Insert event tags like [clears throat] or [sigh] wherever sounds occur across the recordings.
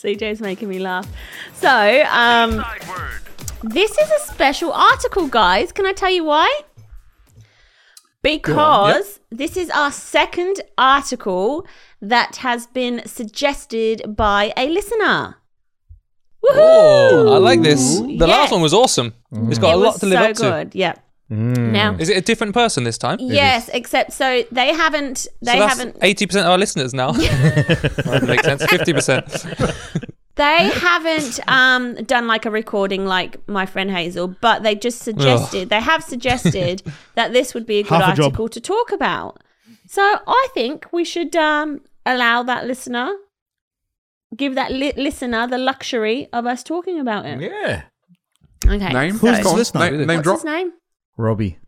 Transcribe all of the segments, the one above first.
CJ's making me laugh. So, um, this is a special article, guys. Can I tell you why? Because this is our second article that has been suggested by a listener. Woohoo! Oh, I like this. The Yes. last one was awesome. It's got it a lot to live so up to. good. Yeah. Now, Is it a different person this time? yes, except so they haven't. They so that's haven't. eighty percent of our listeners now. [laughs] that makes sense. Fifty percent. [laughs] They haven't um, done like a recording like my friend Hazel, but they just suggested, they have suggested [laughs] that this would be a good Half a job. article to talk about. So I think we should um, allow that listener, give that li- listener the luxury of us talking about it. Yeah. Okay. Name? So, Who's Go on. this? Name, name what's drop. his name? Robbie.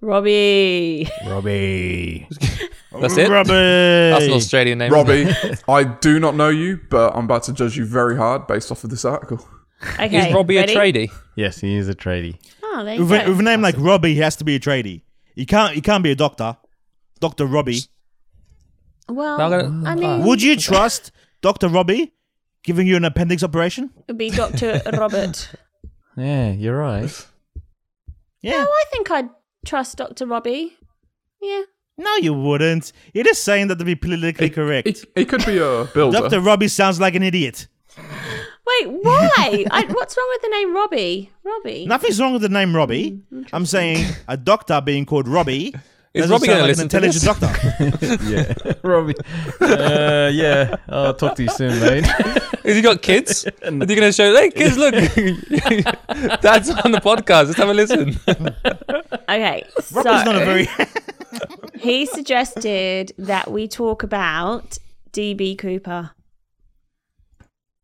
Robbie. Robbie. [laughs] That's it. Robbie. That's an Australian name. Robbie, [laughs] I do not know you, but I'm about to judge you very hard based off of this article. Okay. Is Robbie ready? a tradie? Yes, he is a tradie. Oh, there you With go. with a name like Robbie, he has to be a tradie. He can't. He can't be a doctor. Doctor Robbie. Well, Now I'm gonna- I ah. mean, Would you trust Doctor Robbie giving you an appendix operation? it would be Dr. Robert. [laughs] Yeah, you're right. Yeah. No, I think I'd trust Dr. Robbie. Yeah. No, you wouldn't. You're just saying that to be politically correct. It, he could be a [laughs] builder. Doctor Robbie sounds like an idiot. Wait, why? [laughs] I, what's wrong with the name Robbie? Robbie. Nothing's wrong with the name Robbie. Mm, I'm saying a doctor being called Robbie. Is doesn't Robbie sound gonna like an listen to intelligent this? doctor. [laughs] [laughs] yeah. [laughs] Robbie. Uh, yeah. I'll talk to you soon, mate. Has he got kids? Are you going to show? Hey, kids, look. That's on the podcast. Let's have a listen. Okay, so Robbie's not a very. he suggested that we talk about DB Cooper.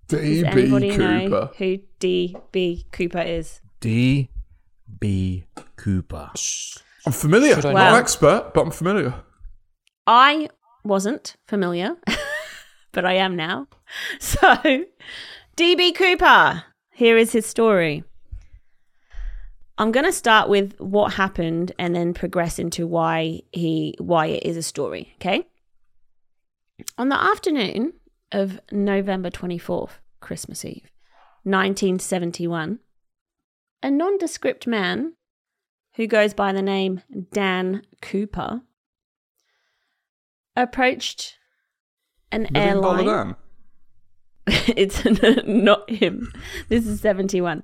Does anybody DB know Cooper. who DB Cooper is? D. B. Cooper. I'm familiar. Should I Not an expert, but I'm familiar. I wasn't familiar, [laughs] but I am now. [laughs] So, DB Cooper, here is his story. I'm going to start with what happened and then progress into why he why it is a story, okay? On the afternoon of November 24th, Christmas Eve, 1971, a nondescript man who goes by the name Dan Cooper approached an Dollar airline. [laughs] It's [laughs] not him. This is 71.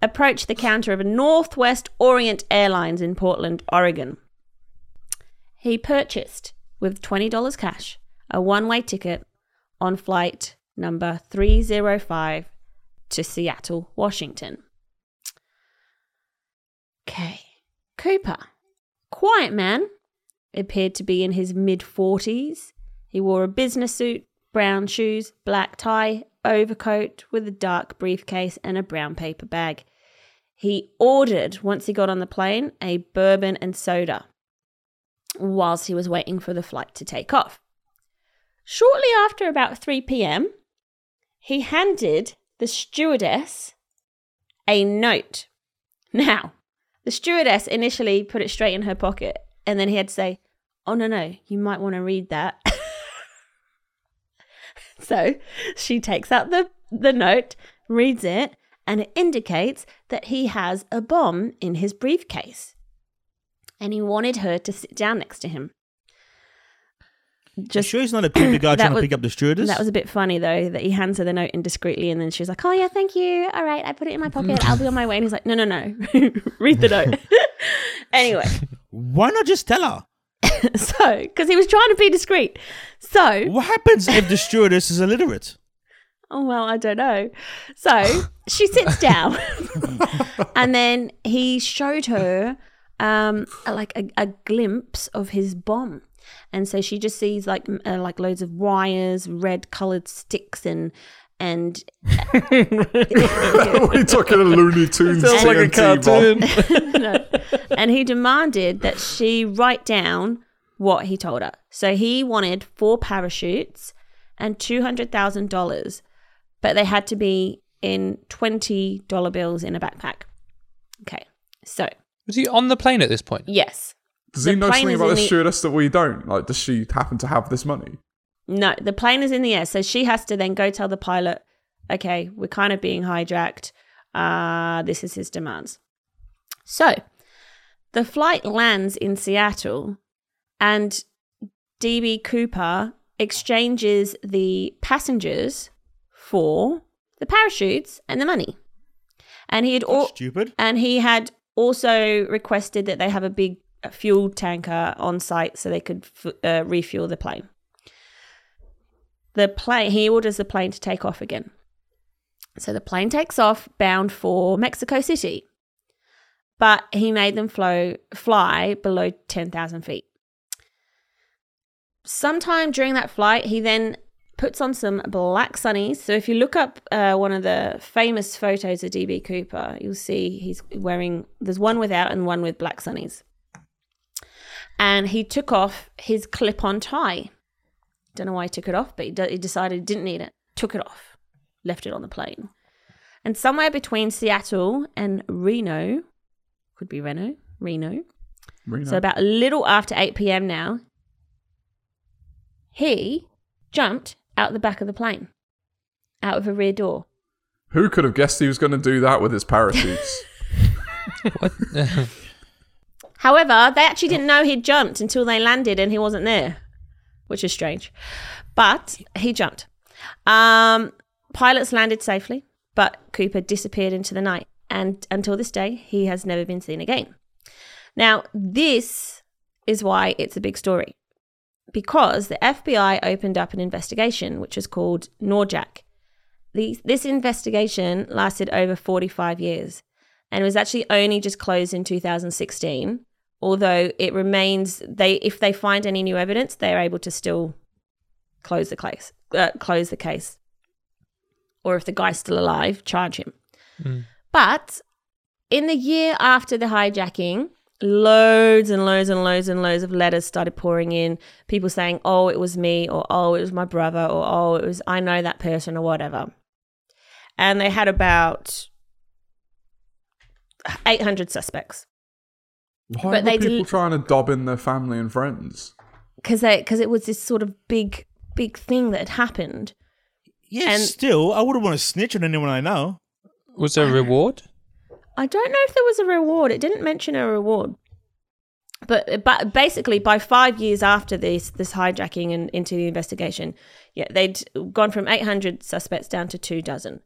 Approached the counter of a Northwest Orient Airlines in Portland, Oregon. He purchased, with $20 cash, a one way ticket on flight number 305 to Seattle, Washington. Okay. Cooper, quiet man, appeared to be in his mid 40s. He wore a business suit, brown shoes, black tie, overcoat with a dark briefcase, and a brown paper bag. He ordered, once he got on the plane, a bourbon and soda whilst he was waiting for the flight to take off. Shortly after about 3 p.m., he handed the stewardess a note. Now, the stewardess initially put it straight in her pocket, and then he had to say, Oh, no, no, you might want to read that. [laughs] so she takes out the, the note, reads it, and it indicates that he has a bomb in his briefcase. And he wanted her to sit down next to him. Just Just sure he's not a creepy [coughs] guy trying was- to pick up the stewardess. that was a bit funny though that he hands her the note indiscreetly and then she's like, "Oh yeah, thank you. All right, I put it in my pocket. I'll be on my way." And he's like, "No, no, no. [laughs] Read the note." [laughs] anyway, [laughs] Why not just tell her? so because he was trying to be discreet. So, What happens if the stewardess is illiterate? oh well, I don't know. So she sits down, and then he showed her um like a, a glimpse of his bomb. And so she just sees like uh, like loads of wires, red colored sticks, and and [laughs] We're talking a Looney [laughs] Tunes Sounds like a cartoon. [laughs] no. And he demanded that she write down what he told her. So he wanted four parachutes and $200,000, but they had to be in $20 bills in a backpack. Okay. So, Was he on the plane at this point? yes. Does The he know something about the the- stewardess that we don't? Like, does she happen to have this money? No, the plane is in the air. So she has to then go tell the pilot, okay, we're kind of being hijacked. Uh, this is his demands. So the flight lands in Seattle, and DB Cooper exchanges the passengers for the parachutes and the money. And he had all, Stupid. and he had also requested that they have a big fuel tanker on site so they could uh, refuel the plane. The plane he orders the plane to take off again. So the plane takes off bound for Mexico City. But he made them flow fly below 10,000 feet. Sometime during that flight, he then puts on some black sunnies. So if you look up uh, one of the famous photos of DB Cooper, you'll see he's wearing, there's one without and one with black sunnies. And he took off his clip on tie. Don't know why he took it off, but he, d- he decided he didn't need it. Took it off, left it on the plane. And somewhere between Seattle and Reno, could be Reno, Reno, Reno. so about a little after 8 p.m. now, he jumped out the back of the plane, out of a rear door. Who could have guessed he was going to do that with his [laughs] parachutes? [laughs] [laughs] However, they actually didn't know he'd jumped until they landed and he wasn't there, which is strange. But he jumped. Um, pilots landed safely, but Cooper disappeared into the night. And until this day, he has never been seen again. Now, this is why it's a big story. Because the FBI opened up an investigation, which is called NORJAK. The, this investigation lasted over 45 years and was actually only just closed in 2016 although it remains they if they find any new evidence they're able to still close the case uh, close the case. Or if the guy's still alive charge him. But in the year after the hijacking loads and loads and loads and loads of letters started pouring in. People saying oh it was me or oh it was my brother or oh it was i know that person or whatever. And they had about 800 suspects Why But were they people del- trying to dob in their family and friends? because because it was this sort of big big thing that had happened. Yeah, And- still, I wouldn't want to snitch on anyone I know. Was there a reward? I don't know if there was a reward. It didn't mention a reward. But but basically, by five years after this this hijacking and into the investigation, yeah, they'd gone from eight hundred suspects down to two dozen.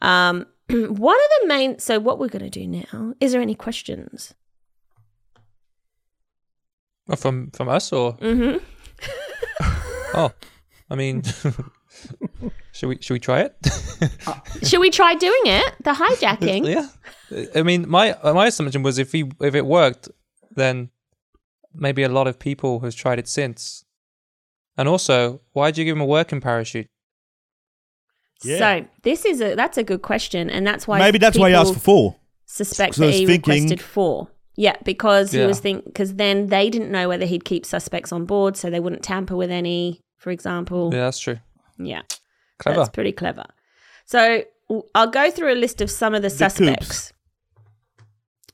Um, [clears throat] one of the main. So what we're going to do now? Is there any questions? Oh, from from us or? hmm [laughs] Oh, I mean, [laughs] should we should we try it? Should we try doing it? The hijacking. [laughs] yeah. I mean, my my assumption was if he if it worked, then maybe a lot of people has tried it since. And also, why did you give him a working parachute? Yeah. So this is a that's a good question, and that's why Maybe that's why he asked for four. Suspect I that he thinking- requested four. Yeah, because he was think because then they didn't know whether he'd keep suspects on board, so they wouldn't tamper with any, for example. Yeah, that's true. Yeah, Clever. that's pretty clever. So I'll go through a list of some of the The suspects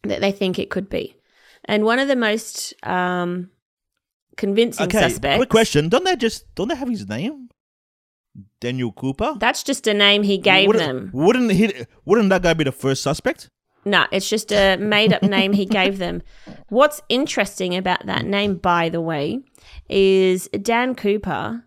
that they think it could be, and one of the most um, convincing Okay, suspects. quick question: Don't they just don't they have his name? Daniel Cooper. That's just a name he gave wouldn't, them. Wouldn't he? Wouldn't that guy be the first suspect? No, it's just a made up name he gave them. What's interesting about that name, by the way, is Dan Cooper.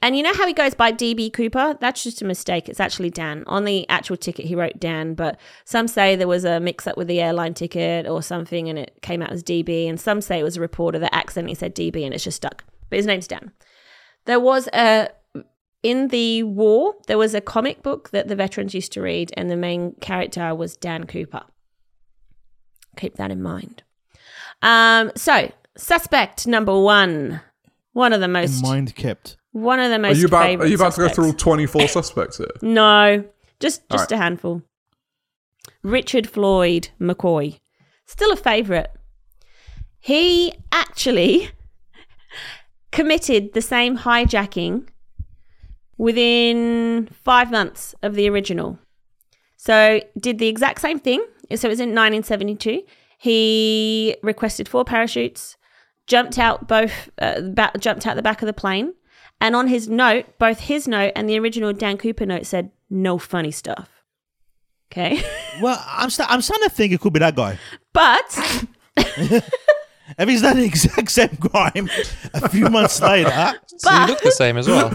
And you know how he goes by DB Cooper? That's just a mistake. It's actually Dan. On the actual ticket, he wrote Dan, but some say there was a mix up with the airline ticket or something and it came out as DB. And some say it was a reporter that accidentally said DB and it's just stuck. But his name's Dan. There was a. In the war, there was a comic book that the veterans used to read, and the main character was Dan Cooper. Keep that in mind. Um, so suspect number one, one of the most, mind kept. one of the Are most. you about? Are you about to go through all twenty-four suspects here? [laughs] No, just just right. a handful. Richard Floyd McCoy, still a favourite. He actually [laughs] committed the same hijacking within five months of the original. So did the exact same thing. So it was in 1972. He requested four parachutes, jumped out both, uh, jumped out the back of the plane, And on his note, both his note and the original Dan Cooper note said, no funny stuff. Okay. [laughs] Well, I'm sta- I'm starting to think it could be that guy. But [laughs] [laughs] If he's done the exact same crime a few months [laughs] later, So you look the same as well.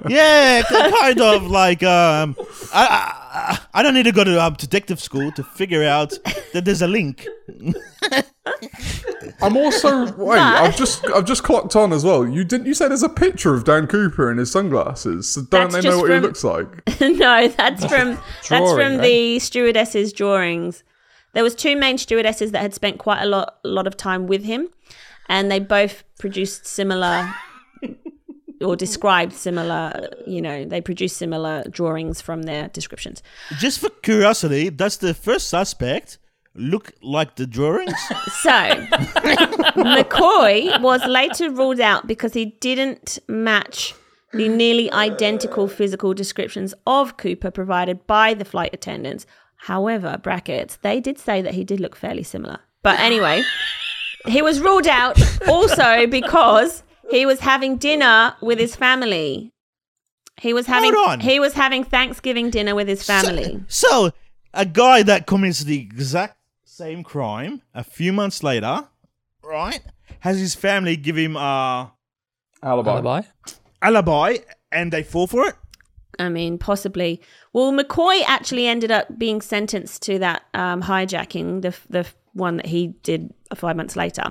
[laughs] yeah, kind of like um, I, I I don't need to go to um, detective school to figure out that there's a link. [laughs] I'm also wait. I've just I've just clocked on as well. You didn't you say there's a picture of Dan Cooper in his sunglasses? So don't That's they know what he looks like? no, that's from that's Drawing, from the stewardess's drawings. There was two main stewardesses that had spent quite a lot lot of time with him, and they both produced similar [laughs] or described similar. You know, they produced similar drawings from their descriptions. Just for curiosity, does the first suspect look like the drawings? [laughs] So McCoy was later ruled out because he didn't match the nearly identical physical descriptions of Cooper provided by the flight attendants. However, brackets, they did say that he did look fairly similar. But anyway, he was ruled out also [laughs] because he was having dinner with his family. He was having Hold on. he was having Thanksgiving dinner with his family. So, a guy that commits the exact same crime a few months later, right, has his family give him a Alibi. Alibi. alibi and they fall for it? I mean, possibly. Well, McCoy actually ended up being sentenced to that um, hijacking, the the one that he did five months later,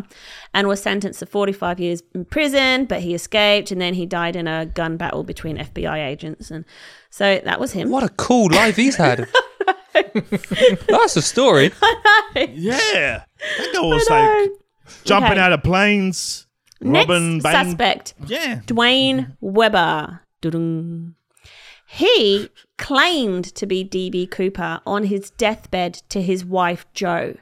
and was sentenced to 45 years in prison. But he escaped, and then he died in a gun battle between FBI agents, and so that was him. What a cool life he's had. [laughs] That's a story. [laughs] Yeah. That guy was like jumping Okay. out of planes, Next robbing bank. suspect, Yeah. Duane Weber. Dun-dun. He claimed to be DB Cooper on his deathbed to his wife Jo.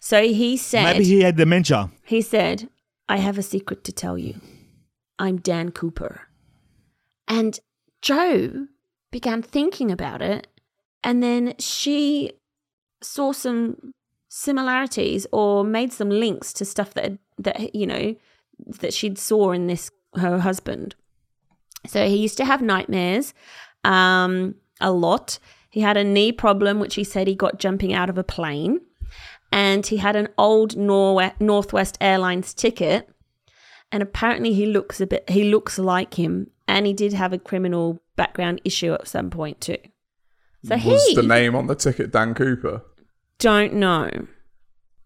So he said Maybe he had dementia. He said, I have a secret to tell you. I'm Dan Cooper. And Jo began thinking about it, and then she saw some similarities or made some links to stuff that that you know that she'd saw in this her husband. So he used to have nightmares um, a lot. He had a knee problem, which he said he got jumping out of a plane and he had an old Norwe- Northwest Airlines ticket. And apparently, he looks a bit. He looks like him, and he did have a criminal background issue at some point too. So Was he the name on the ticket Dan Cooper? don't know,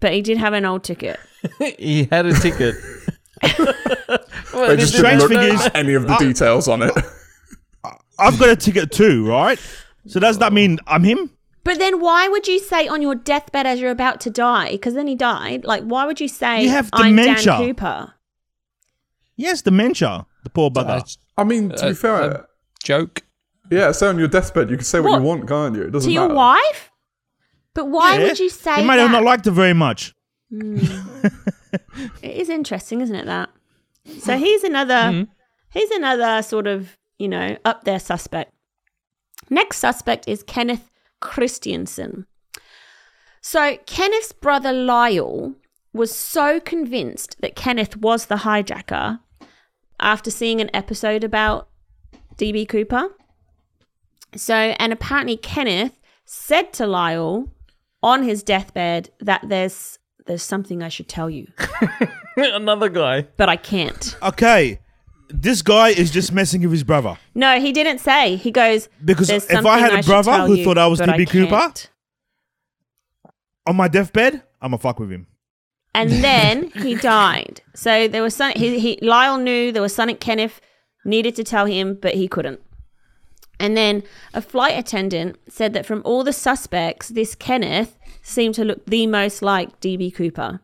but he did have an old ticket. [laughs] he had a ticket. [laughs] well, They just strange didn't look thing is- any of the details on it. I've got a ticket too, right? So does that mean I'm him? But then, why would you say on your deathbed as you're about to die? Because then he died. Like, why would you say You have I'm dementia. Dan Cooper? Yes, dementia. The poor Uh. I mean, to Uh, be fair, joke. yeah, so on your deathbed, you can say what, What? you want, can't you? It doesn't To your wife? But why Yeah. would you say He might that? have not liked her very much. [laughs] It is interesting, isn't it? That. So he's another. Mm-hmm. He's another sort of you know up there suspect. Next suspect is Kenneth Christiansen. So Kenneth's brother Lyle was so convinced that Kenneth was the hijacker after seeing an episode about DB Cooper. So, and apparently Kenneth said to Lyle on his deathbed that there's there's something I should tell you, [laughs] Another guy. but I can't. Okay, this guy is just messing with his brother. No, he didn't say. He goes Because "There's if I something had a should brother tell who you, thought I was but DB Cooper- can't." On my deathbed, I'ma fuck with him. and then he [laughs] died. So there was some. He, he Lyle knew there was something Kenneth needed to tell him, but he couldn't. And then a flight attendant said that from all the suspects, this Kenneth seemed to look the most like DB Cooper,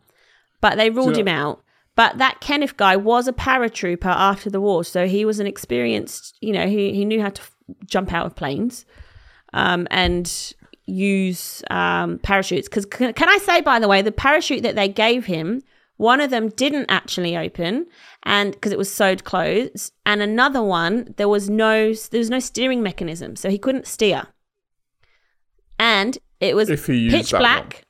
but they ruled So- him out. But that Kenneth guy was a paratrooper after the war, so he was an experienced. You know, he he knew how to f- jump out of planes, um, and use um, parachutes. Because can, can I say, by the way, the parachute that they gave him, one of them didn't actually open, and because it was sewed closed, and another one there was no there was no steering mechanism, so he couldn't steer. And it was If he used pitch that black. one.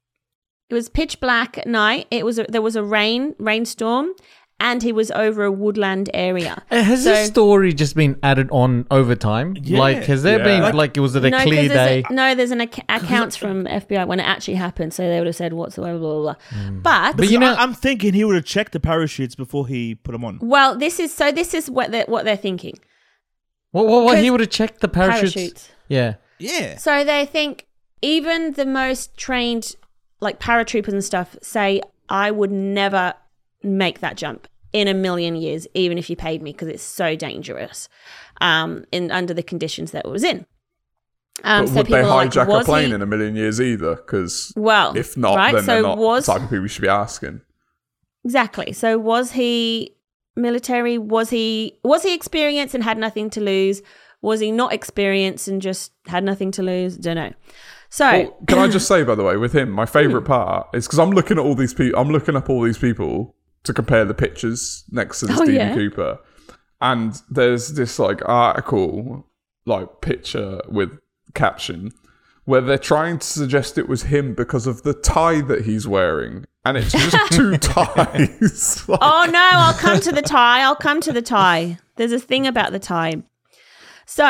It was pitch black at night. It was a, there was a rain rainstorm, and he was over a woodland area. Uh, Has So- this story just been added on over time? Yeah. Like, has there Yeah. been Like- like, was it a no, 'cause clear day? A, no, there's an ac- accounts from FBI when it actually happened, so they would have said what's the blah blah blah. blah. Hmm. But, But you know- I, am thinking he would have checked the parachutes before he put them on. well, this is so. This is what they're what they're thinking. What? What? what he 'Cause would have checked the parachutes. Parachutes. Yeah. Yeah. So they think even the most trained, like paratroopers and stuff, say I would never make that jump in a million years, even if you paid me, because it's so dangerous. Um, in under the conditions that it was in. Um, but so would they like, hijack was a plane he- in a million years either? Because Well, if not, right? then so they're not was the type of people we should be asking. exactly. So was he military? Was he was he experienced and had nothing to lose? Was he not experienced and just had nothing to lose? Don't know. So Well, can I just [coughs] say, by the way, with him, my favourite part is because I'm looking at all these people. I'm looking up all these people to compare the pictures next to this Oh, DB yeah. Cooper, and there's this like article, like picture with caption, where they're trying to suggest it was him because of the tie that he's wearing, and it's just [laughs] two ties. [laughs] Like, Oh no, I'll come to the tie. I'll come to the tie. There's a thing about the tie. So,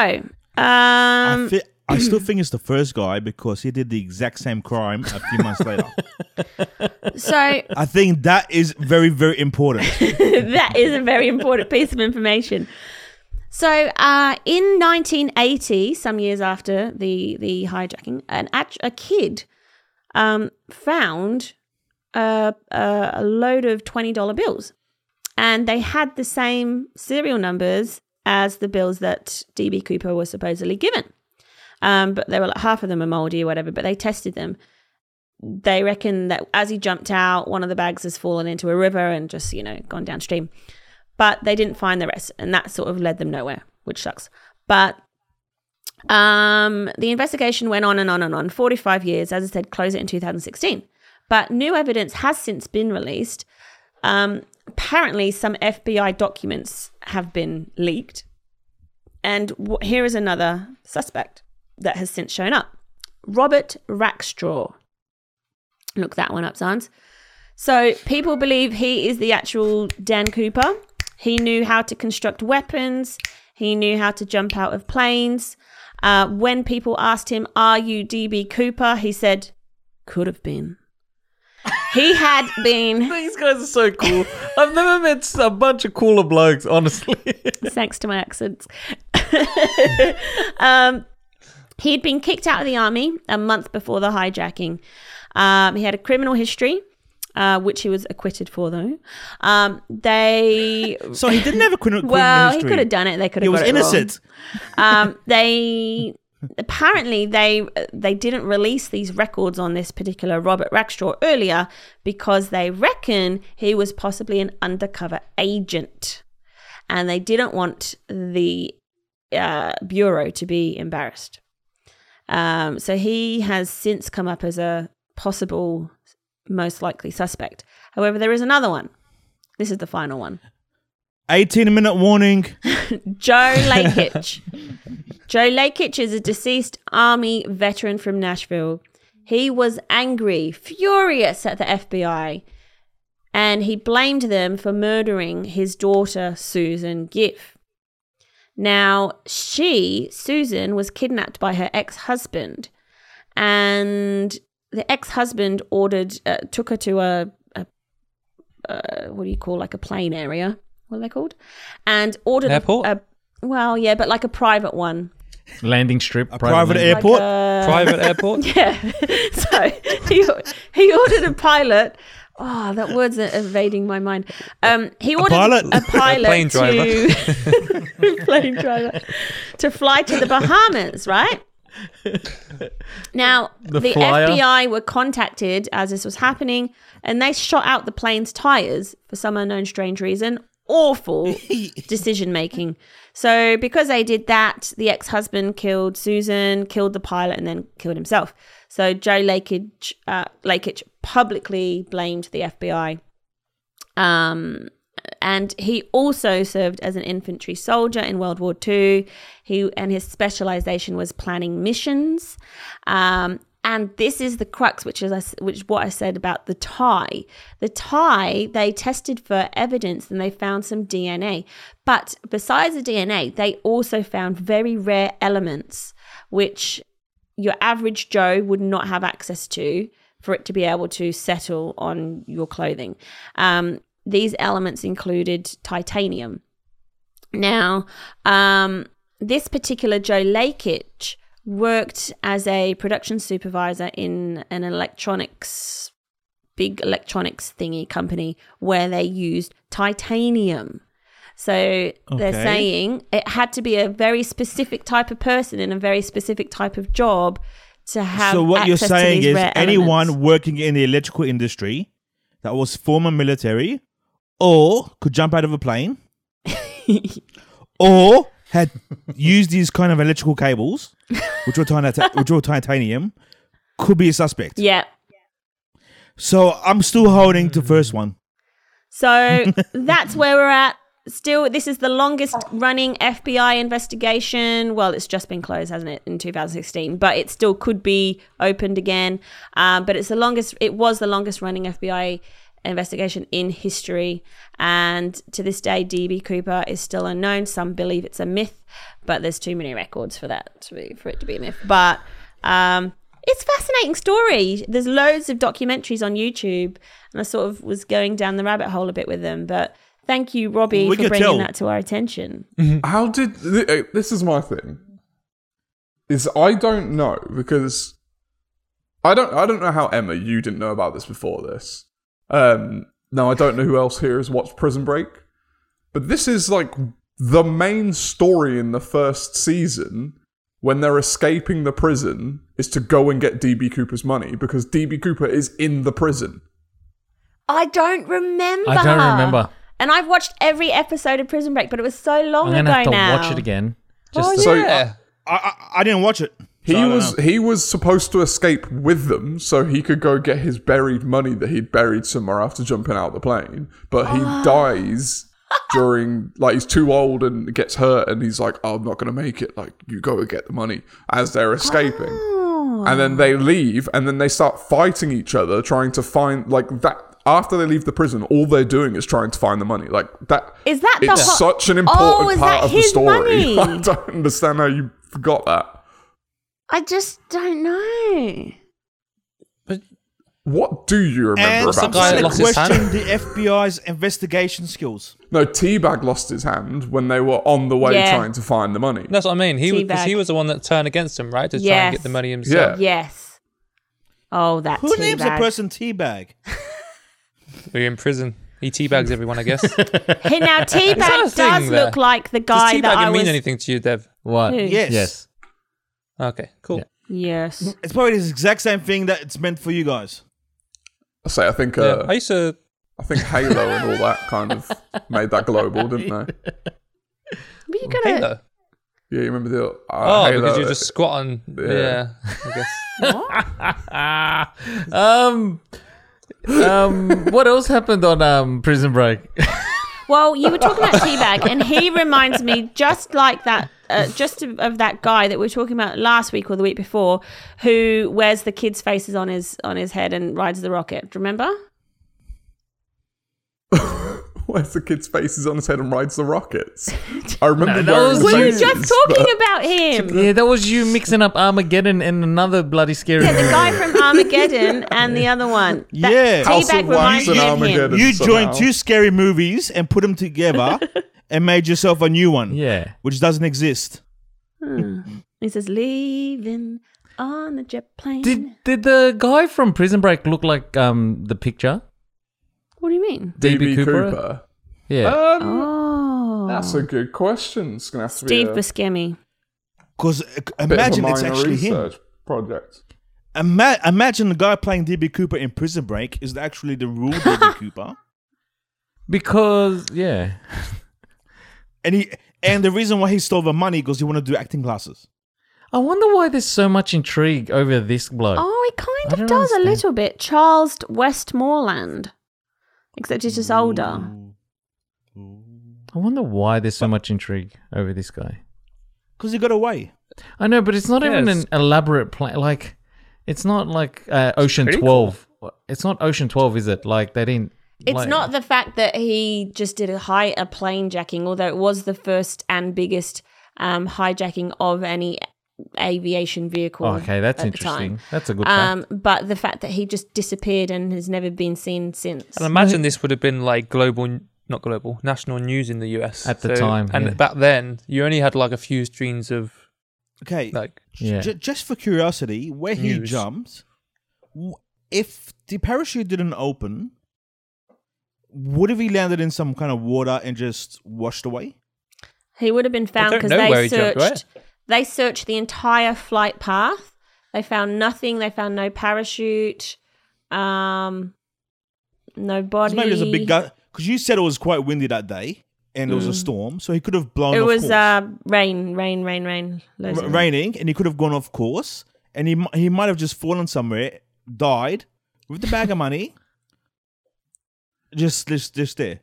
I, um, thi- I still think it's the first guy because he did the exact same crime a few months later. [laughs] so I think that is very, very important. [laughs] that is a very important piece of information. So, uh, in 1980, some years after the the hijacking, an act- a kid um, found a, a, a load of twenty dollar bills, and they had the same serial numbers as the bills that DB Cooper was supposedly given. Um, but they were like half of them are moldy or whatever. But they tested them. They reckon that as he jumped out, one of the bags has fallen into a river and just you know gone downstream. But they didn't find the rest, and that sort of led them nowhere, which sucks. But um, the investigation went on and on and on. Forty-five years, as I said, close it in 2016. But new evidence has since been released. Um, apparently, some FBI documents have been leaked, and w- here is another suspect that has since shown up: Robert Rackstraw. Look that one up, Sans. So people believe he is the actual Dan Cooper. He knew how to construct weapons. He knew how to jump out of planes. Uh, when people asked him, "Are you DB Cooper?" he said, "Could have been." He had [laughs] been, These guys are so cool. I've never met a bunch of cooler blokes, honestly. thanks to my accents. [laughs] um, he'd been kicked out of the army a month before the hijacking. Um, he had a criminal history, uh, which he was acquitted for, though. Um, they [laughs] So he didn't have a criminal history? well, he history. could have done it. They could have. He was got it wrong. innocent. um, they apparently they they didn't release these records on this particular Robert Rackstraw earlier because they reckon he was possibly an undercover agent, and they didn't want the uh, bureau to be embarrassed. Um, so he has since come up as a possible, most likely suspect. However, there is another one. This is the final one. 18 minute warning. [laughs] Joe Lakich. Joe Lakich is a deceased Army veteran from Nashville. He was angry, furious at the FBI, and he blamed them for murdering his daughter, Susan Giffe. Now, she, Susan, was kidnapped by her ex husband, and the ex husband ordered, uh, took her to a, a uh, what do you call like a plane area? What are they called? And ordered a- Airport? A, well, yeah, but like a private one. Landing strip. A private landing- airport. Like a- Private airport. [laughs] yeah. [laughs] so he he ordered a pilot. Oh, that word's evading my mind. Um, he ordered pilot? [laughs] a pilot plane to [laughs] [laughs] plane driver to fly to the Bahamas, right? Now The the. FBI were contacted as this was happening, and they shot out the plane's tires for some unknown strange reason. Awful decision making. So because they did that, the ex-husband killed Susan, killed the pilot, and then killed himself. So Joe Lakich, uh, Lakich publicly blamed the FBI. Um, and he also served as an infantry soldier in World War II. He and his specialization was planning missions. Um, and this is the crux, which is which is what I said about the tie. The tie they tested for evidence and they found some DNA, but besides the DNA, they also found very rare elements which your average Joe would not have access to for it to be able to settle on your clothing. Um, these elements included titanium. Now, um, this particular Joe Lakich worked as a production supervisor in an electronics, big electronics thingy company where they used titanium. So they're saying it had to be a very specific type of person in a very specific type of job to have. so what you're saying is anyone elements. working in the electrical industry that was former military or could jump out of a plane [laughs] or had used these kind of electrical cables which were, which were titanium could be a suspect yeah. so i'm still holding to first one So [laughs] that's where we're at. Still, this is the longest running FBI investigation. Well, it's just been closed, hasn't it, in 2016? But it still could be opened again. Um, but it's the longest. It was the longest running FBI investigation in history, and to this day, DB Cooper is still unknown. Some believe it's a myth, but there's too many records for that to be, for it to be a myth. But um, it's a fascinating story. There's loads of documentaries on YouTube, and I sort of was going down the rabbit hole a bit with them. But thank you, Robbie, We for bringing tell. that to our attention. How did th- uh, this is my thing? Is I don't know because I don't I don't know how Emma you didn't know about this before this. Um, now I don't know who else here has watched Prison Break, but this is like the main story in the first season when they're escaping the prison is to go and get DB Cooper's money because DB Cooper is in the prison. I don't remember. I don't remember. And I've watched every episode of Prison Break, but it was so long I'm gonna ago have to now. watch it again. Oh, just Oh, to- So- yeah. i i, I didn't watch it He so I don't was know. he was supposed to escape with them so he could go get his buried money that he'd buried somewhere after jumping out of the plane. But he [gasps] dies during like he's too old and gets hurt and he's like, oh, I'm not gonna make it. Like you go and get the money as they're escaping. Oh. And then oh. they leave and then they start fighting each other, trying to find like that after they leave the prison, all they're doing is trying to find the money. Like that Is that the it's ho- such an Oh, important is part of the story. [laughs] money? I don't understand how you forgot that. I just don't know. What do you remember and What's the about guy the that I lost his question hand? the FBI's investigation skills. No, T-Bag lost his hand when they were on the way Yeah. trying to find the money. That's what I mean. He was, 'cause T-Bag. he was the one that turned against him, right? To try and get the money himself. Yeah. Yes. Oh, that Who names a person T-Bag? We're in prison. He teabags everyone, I guess. Does [laughs] Hey, now that a teabag thing does there? look like the guy that I teabagging mean anything to you, Dev? what? Who? Yes. Yes. Okay, cool. Yeah. Yes. It's probably the exact same thing that it's meant for you guys. I say, I think, Yeah, uh, I used to. I think Halo and all that kind of [laughs] made that global, didn't they? But you gotta. Halo. Yeah, you remember the uh, Oh, Halo, because you just squat on. Yeah. Yeah, I guess. [laughs] um, um, what else happened on um Prison Break? [laughs] Well, you were talking about T-Bag, and he reminds me just like that, uh, just of, of that guy that we were talking about last week or the week before, who wears the kids' faces on his on his head and rides the rocket. Remember? [laughs] wears the kid's faces on his head and rides the rockets. [laughs] I remember that was- the Were you faces, just talking but- about him? [laughs] yeah, that was you mixing up Armageddon and another bloody scary. Yeah, the guy from Armageddon [laughs] and the other one. That Yeah. House T-Bag of Wax reminds and me of him. Armageddon. You somehow. joined two scary movies and put them together and made yourself a new one, Yeah. which doesn't exist. He says, leaving on the jet plane. Did did the guy from Prison Break look like um the picture? What do you mean? DB DB Cooper. Cooper? Yeah. Um, Oh. That's a good question. It's gonna have to Steve be a Buscemi. Because bit of a imagine it's minor actually him. research project. Ima- imagine the guy playing DB Cooper in Prison Break is actually the real DB [laughs] Cooper, because yeah. [laughs] and he and the reason why he stole the money because he wanted to do acting classes. I wonder why there's so much intrigue over this bloke. Oh, it I kind of don't does a little bit. Charles Westmoreland. Except he's just older. I wonder why there's so much intrigue over this guy. Because he got away. I know, but it's not even Yes. an elaborate plan. Like, It's not like uh, Ocean pretty Twelve. It's not Ocean Twelve, is it? Like they didn't. It's like- not the fact that he just did a high a plane jacking, although it was the first and biggest um, hijacking of any aviation vehicle. Oh, okay, that's at the time. interesting. That's a good fact. Um, but the fact that he just disappeared and has never been seen since. And imagine this would have been like global, not global, national news in the US At the time, And yeah. back then, you only had like a few streams of Okay, like. Yeah. j- just for curiosity, where he jumped, if the parachute didn't open, would have he landed in some kind of water and just washed away? He would have been found because they where he searched. jumped, right? They searched the entire flight path. They found nothing. They found no parachute. Um, no 'Cause body. Maybe there's a big guy. Because you said it was quite windy that day and it was a storm, so he could have blown. Mm. It was uh, rain, rain, rain, rain. R- raining, and he could have gone off course, and he he might have just fallen somewhere, died with the bag of money, [laughs] just just just there,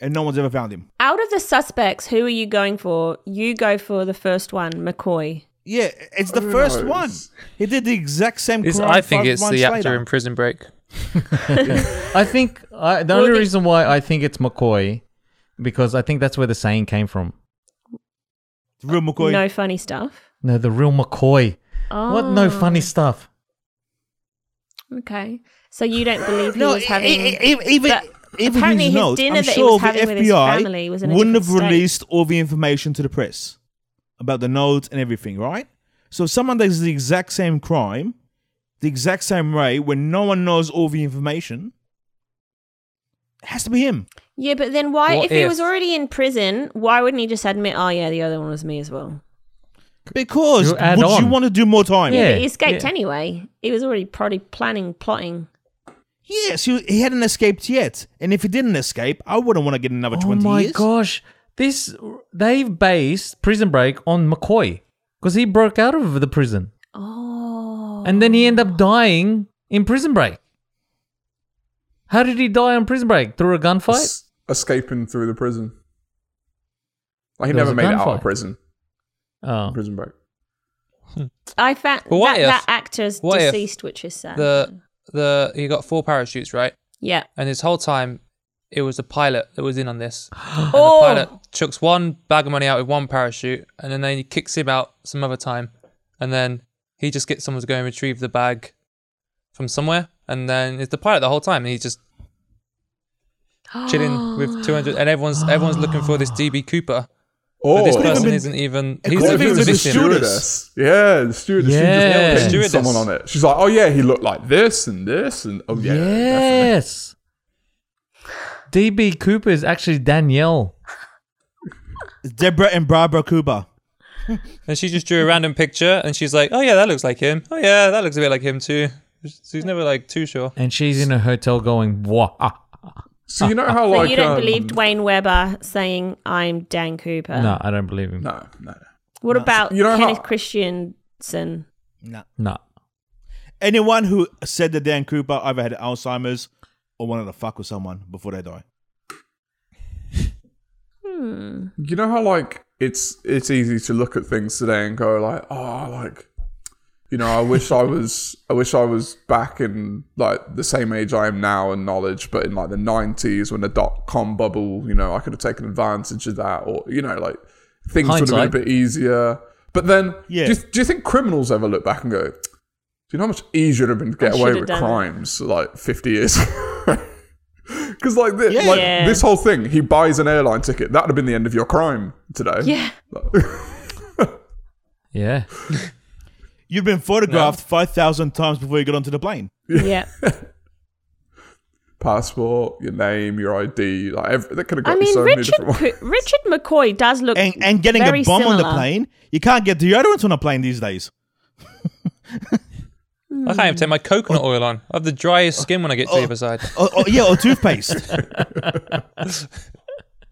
and no one's ever found him. Out of the suspects, who are you going for? You go for the first one, McCoy. Yeah, it's the Who first knows? one. He did the exact same It's, crime. I think five it's months the actor later. in Prison Break. [laughs] I think I, the Well, only the- reason why I think it's McCoy because I think that's where the saying came from. Real McCoy. No funny stuff. No, the real McCoy. Oh, What? No oh. funny stuff. Okay, so you don't believe he no, was e- having? e- e- even but even apparently his his notes, dinner I'm that he was the having with his family was in a wouldn't have state. released all the information to the press about the notes and everything, right? So if someone does the exact same crime, the exact same way, when no one knows all the information, it has to be him. yeah, but then why? What If, he if? was already in prison, why wouldn't he just admit? Oh yeah, the other one was me as well. Because You add would you on. want to do more time? Yeah. But he escaped yeah. anyway. He was already probably planning, plotting. Yes, he, he hadn't escaped yet. And if he didn't escape, I wouldn't want to get another Oh 20 my years. gosh. This they've based Prison Break on McCoy because he broke out of the prison Oh, and then he ended up dying in Prison Break. How did he die on Prison Break? Through a gunfight? Es- escaping through the prison. Like he There never made it out gunfight. of prison. Oh. Prison break. I found But that, that actor's what if deceased, which is sad. The the he got four parachutes right, yeah. and this whole time it was the pilot that was in on this. [gasps] And Oh, the pilot chucks one bag of money out with one parachute, and then he kicks him out some other time, and then he just gets someone to go and retrieve the bag from somewhere, and then it's the pilot the whole time, and he's just [gasps] chilling with two hundred, and everyone's everyone's looking for this DB Cooper, but Oh, this could've person been- isn't even. He's could've the, been the the victim. stewardess. Yeah, the stewardess. She Yeah. just pinned Stewardess. someone on it. She's like, oh yeah, he looked like this and this and oh yeah, definitely. yes. DB Cooper is actually Danielle. It's Deborah and Barbara Cooper. [laughs] And she just drew a random picture, and she's like, "Oh yeah, that looks like him. Oh yeah, that looks a bit like him too." She's never like too sure. And she's in a hotel going, what? So you know [laughs] how so like you don't um, believe Duane Weber saying I'm Dan Cooper? No, I don't believe him. No, no, no. What about You know Kenneth how- Christiansen? Nah. No. Anyone who said that Dan Cooper either had Alzheimer's or wanted to fuck with someone before they die. Hmm. You know how like it's it's easy to look at things today and go like, oh, like you know, I wish I was I wish I was back in like the same age I am now in knowledge, but in like the nineties when the dot com bubble, you know, I could have taken advantage of that, or you know, like things would have been a bit easier. But then, Yeah. do, you, do you think criminals ever look back and go, do you know how much easier it would have been to get I away with done it." crimes like fifty years? [laughs] Because like, thi- Yeah. like Yeah. this whole thing, he buys an airline ticket. That would have been the end of your crime today. Yeah. [laughs] Yeah. [laughs] You've been photographed 5,000 times before you get onto the plane. Yeah. [laughs] Passport, your name, your ID, like every, that could have got I mean, so many Richard different ways. Richard McCoy does look And, and getting very a bomb on the plane, you can't get deodorant on a plane these days. [laughs] Hmm. I can't even take my coconut oil on. I have the driest skin when I get to the other side. [laughs] Or, or- yeah, or toothpaste.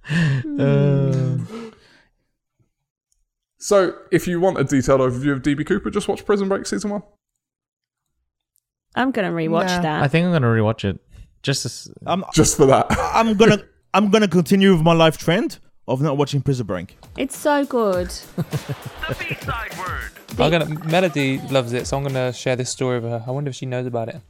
Hmm. Uh. So, if you want a detailed overview of DB Cooper, just watch Prison Break season one. I'm gonna rewatch Nah. that. I think I'm going to rewatch it. Just as, I'm, Just for that. I'm gonna I'm gonna continue with my life trend of not watching Prison Break. it's so good. [laughs] The B-side word. I'm gonna Melody loves it, so I'm gonna share this story with her. I wonder if she knows about it.